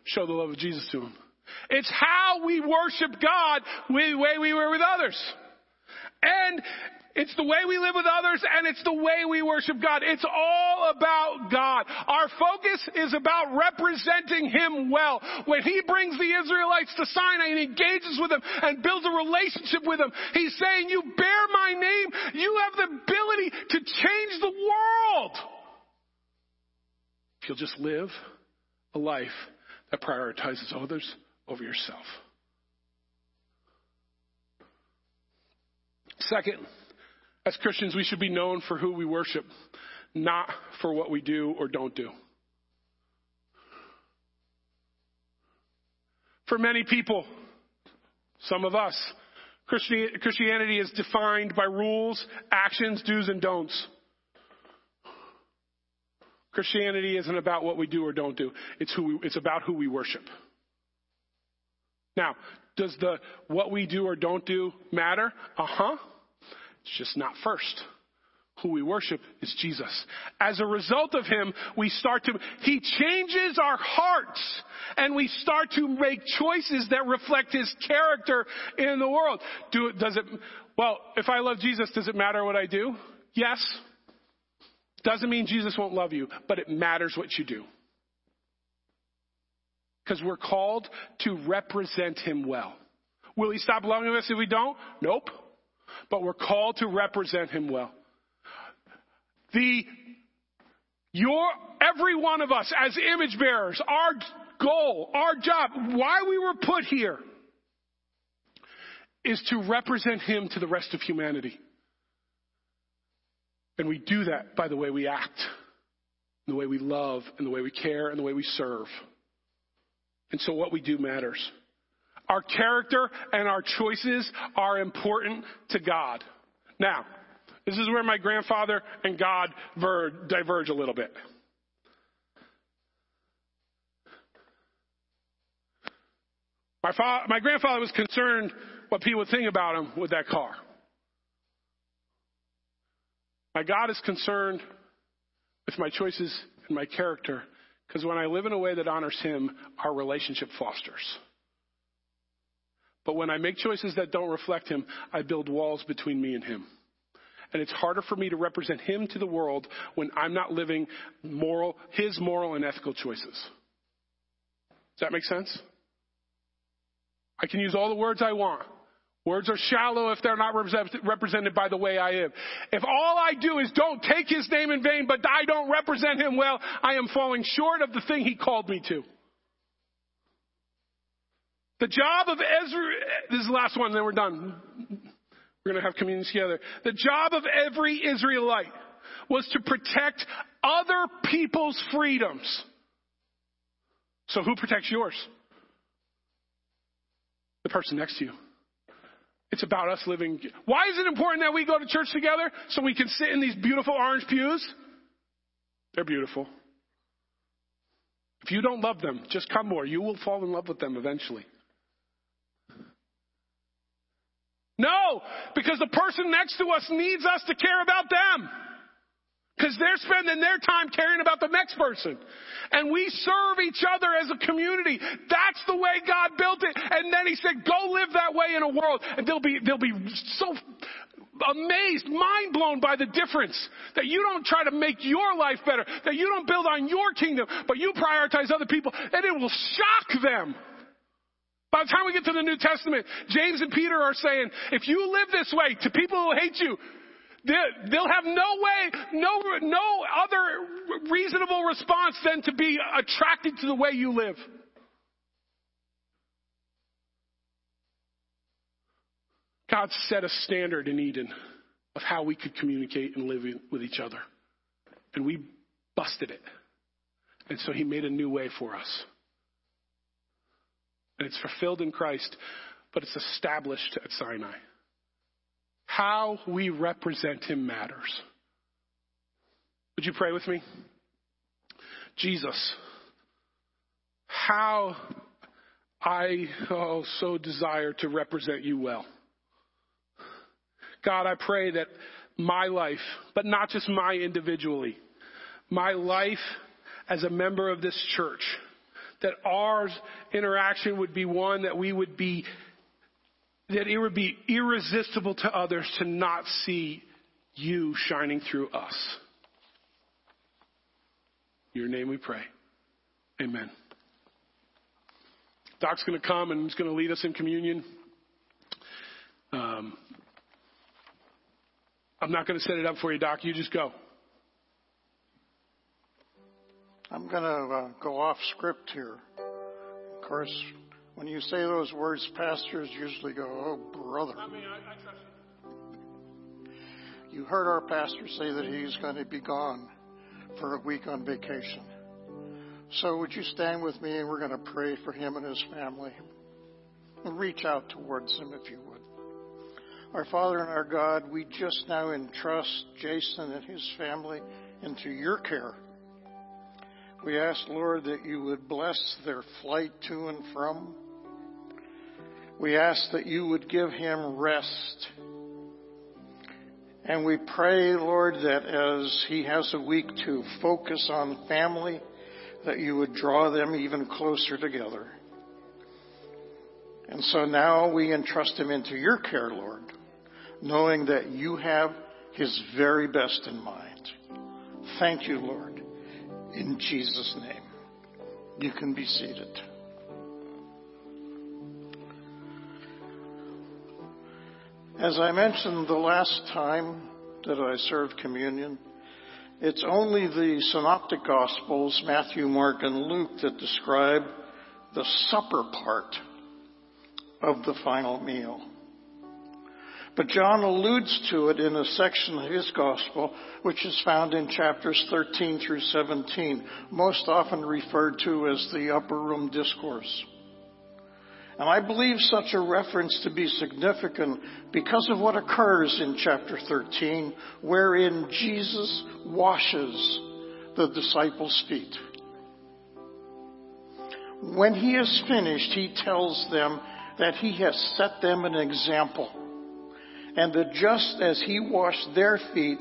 Show the love of Jesus to him. It's how we worship God the way we were with others. And it's the way we live with others and it's the way we worship God. It's all about God. Our focus is about representing Him well. When He brings the Israelites to Sinai and engages with them and builds a relationship with them, He's saying, you bear my name. You have the ability to change the world. If you'll just live a life that prioritizes others over yourself. Second, as Christians, we should be known for who we worship, not for what we do or don't do. For many people, some of us, Christianity is defined by rules, actions, do's, and don'ts. Christianity isn't about what we do or don't do. It's who we, it's about who we worship. Now, does the what we do or don't do matter? Uh-huh. It's just not first. Who we worship is Jesus. As a result of him, we start to he changes our hearts and we start to make choices that reflect his character in the world. Do does it well, if I love Jesus, does it matter what I do? Yes. Doesn't mean Jesus won't love you, but it matters what you do. Because we're called to represent him well. Will he stop loving us if we don't? Nope. But we're called to represent him well. The, your, every one of us as image bearers, our goal, our job, why we were put here is to represent him to the rest of humanity. And we do that by the way we act, the way we love, and the way we care, and the way we serve. And so what we do matters. Our character and our choices are important to God. Now, this is where my grandfather and God ver- diverge a little bit. My, fa- my grandfather was concerned what people would think about him with that car. My God is concerned with my choices and my character because when I live in a way that honors Him, our relationship fosters. But when I make choices that don't reflect Him, I build walls between me and Him. And it's harder for me to represent Him to the world when I'm not living moral, His moral and ethical choices. Does that make sense? I can use all the words I want. Words are shallow if they're not represented by the way I live. If all I do is don't take his name in vain, but I don't represent him well, I am falling short of the thing he called me to. The job of Ezra, this is the last one, then we're done. We're going to have communion together. The job of every Israelite was to protect other people's freedoms. So who protects yours? The person next to you. It's about us living. Why is it important that we go to church together? So we can sit in these beautiful orange pews? They're beautiful. If you don't love them, just come more. You will fall in love with them eventually. No, because the person next to us needs us to care about them. Because they're spending their time caring about the next person. And we serve each other as a community. That's the way God built it. And then he said, go live that way in a world. And they'll be, they'll be so amazed, mind blown by the difference. That you don't try to make your life better. That you don't build on your kingdom, but you prioritize other people. And it will shock them. By the time we get to the New Testament, James and Peter are saying, if you live this way to people who hate you, They'll have no way, no, no other reasonable response than to be attracted to the way you live. God set a standard in Eden of how we could communicate and live with each other. And we busted it. And so he made a new way for us. And it's fulfilled in Christ, but it's established at Sinai. How we represent him matters. Would you pray with me? Jesus, how I oh, so desire to represent you well. God, I pray that my life, but not just my individually, my life as a member of this church, that our interaction would be one that we would be that it would be irresistible to others to not see you shining through us. Your name we pray. Amen. Doc's going to come and he's going to lead us in communion. Um, I'm not going to set it up for you, Doc. You just go. I'm going to uh, go off script here. Of course, when you say those words, pastors usually go, oh, brother. I mean, I, I you. you heard our pastor say that he's going to be gone for a week on vacation. So would you stand with me and we're going to pray for him and his family and reach out towards him if you would. Our Father and our God, we just now entrust Jason and his family into your care. We ask, Lord, that you would bless their flight to and from. We ask that you would give him rest. And we pray, Lord, that as he has a week to focus on family, that you would draw them even closer together. And so now we entrust him into your care, Lord, knowing that you have his very best in mind. Thank you, Lord. In Jesus' name. You can be seated. As I mentioned the last time that I served communion, it's only the synoptic gospels, Matthew, Mark, and Luke, that describe the supper part of the final meal. But John alludes to it in a section of his gospel, which is found in chapters 13 through 17, most often referred to as the upper room discourse. And I believe such a reference to be significant because of what occurs in chapter 13, wherein Jesus washes the disciples' feet. When he is finished, he tells them that he has set them an example, and that just as he washed their feet,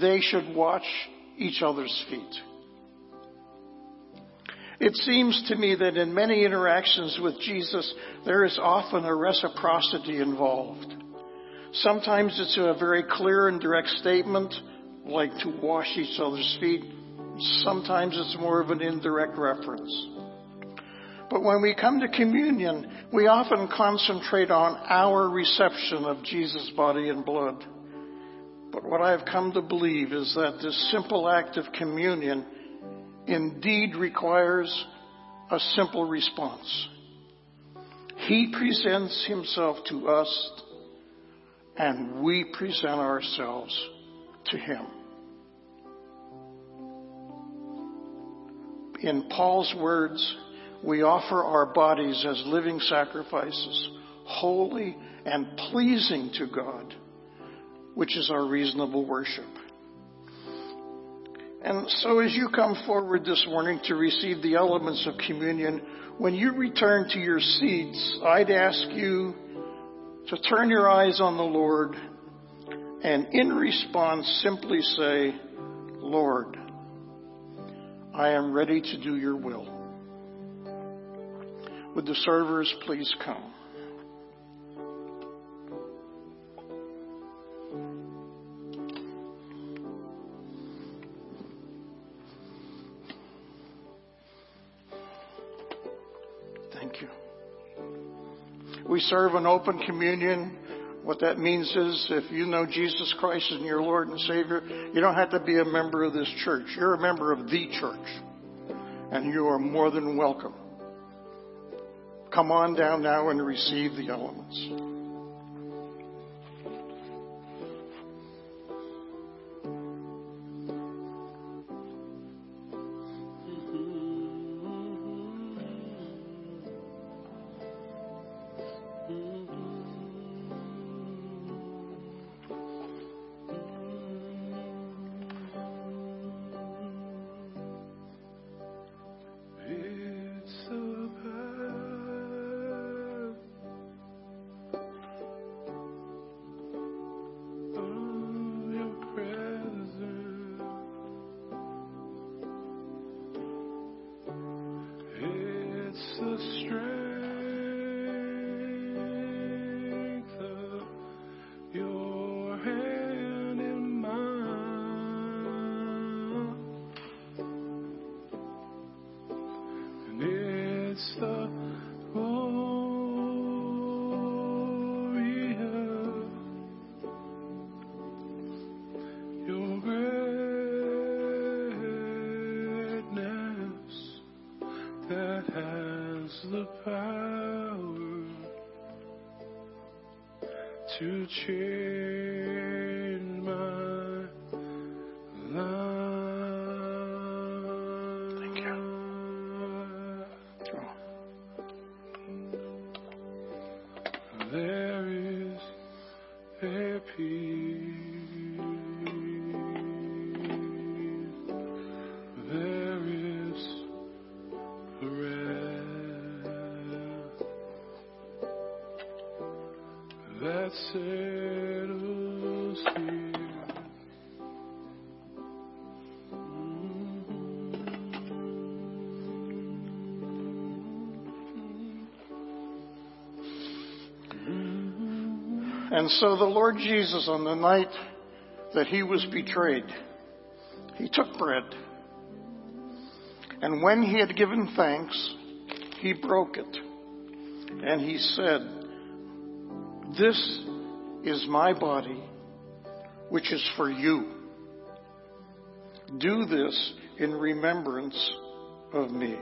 they should wash each other's feet. It seems to me that in many interactions with Jesus, there is often a reciprocity involved. Sometimes it's a very clear and direct statement, like to wash each other's feet. Sometimes it's more of an indirect reference. But when we come to communion, we often concentrate on our reception of Jesus' body and blood. But what I've come to believe is that this simple act of communion indeed requires a simple response. He presents himself to us and we present ourselves to him. In Paul's words, we offer our bodies as living sacrifices, holy and pleasing to God, which is our reasonable worship. And so as you come forward this morning to receive the elements of communion, when you return to your seats, I'd ask you to turn your eyes on the Lord and in response simply say, Lord, I am ready to do your will. Would the servers please come? Thank you. We serve an open communion. What that means is if you know Jesus Christ as your Lord and Savior, you don't have to be a member of this church. You're a member of the church. And you are more than welcome. Come on down now and receive the elements. And so the Lord Jesus, on the night that he was betrayed, he took bread. And when he had given thanks, he broke it. And he said, This is my body, which is for you. Do this in remembrance of me.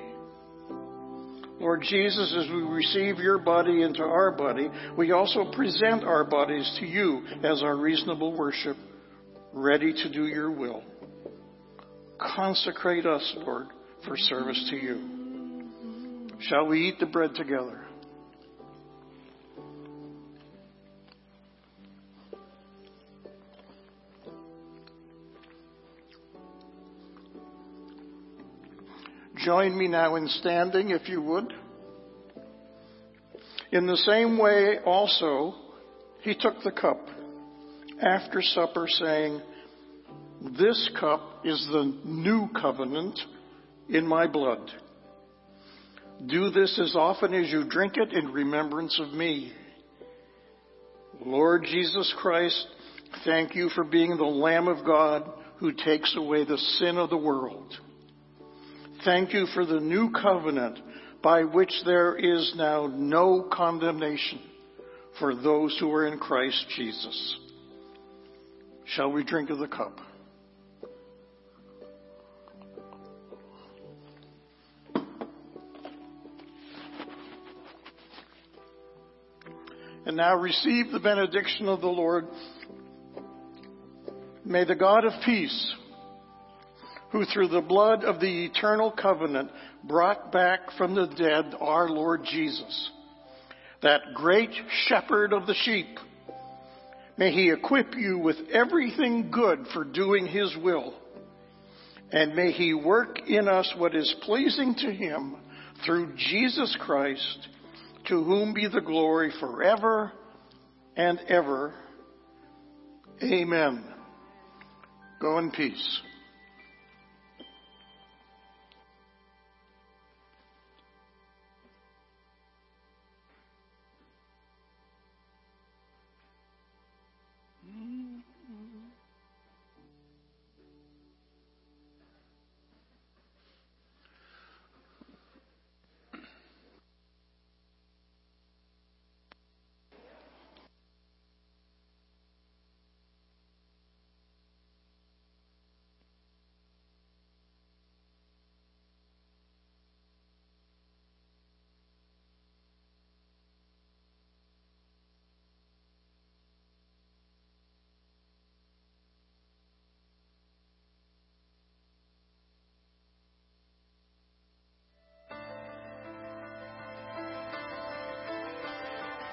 Lord Jesus, as we receive your body into our body, we also present our bodies to you as our reasonable worship, ready to do your will. Consecrate us, Lord, for service to you. Shall we eat the bread together? Join me now in standing, if you would. In the same way, also, he took the cup after supper, saying, This cup is the new covenant in my blood. Do this as often as you drink it in remembrance of me. Lord Jesus Christ, thank you for being the Lamb of God who takes away the sin of the world. Thank you for the new covenant by which there is now no condemnation for those who are in Christ Jesus. Shall we drink of the cup? And now receive the benediction of the Lord. May the God of peace, who through the blood of the eternal covenant brought back from the dead our Lord Jesus, that great shepherd of the sheep, may he equip you with everything good for doing his will. And may he work in us what is pleasing to him through Jesus Christ, to whom be the glory forever and ever. Amen. Go in peace.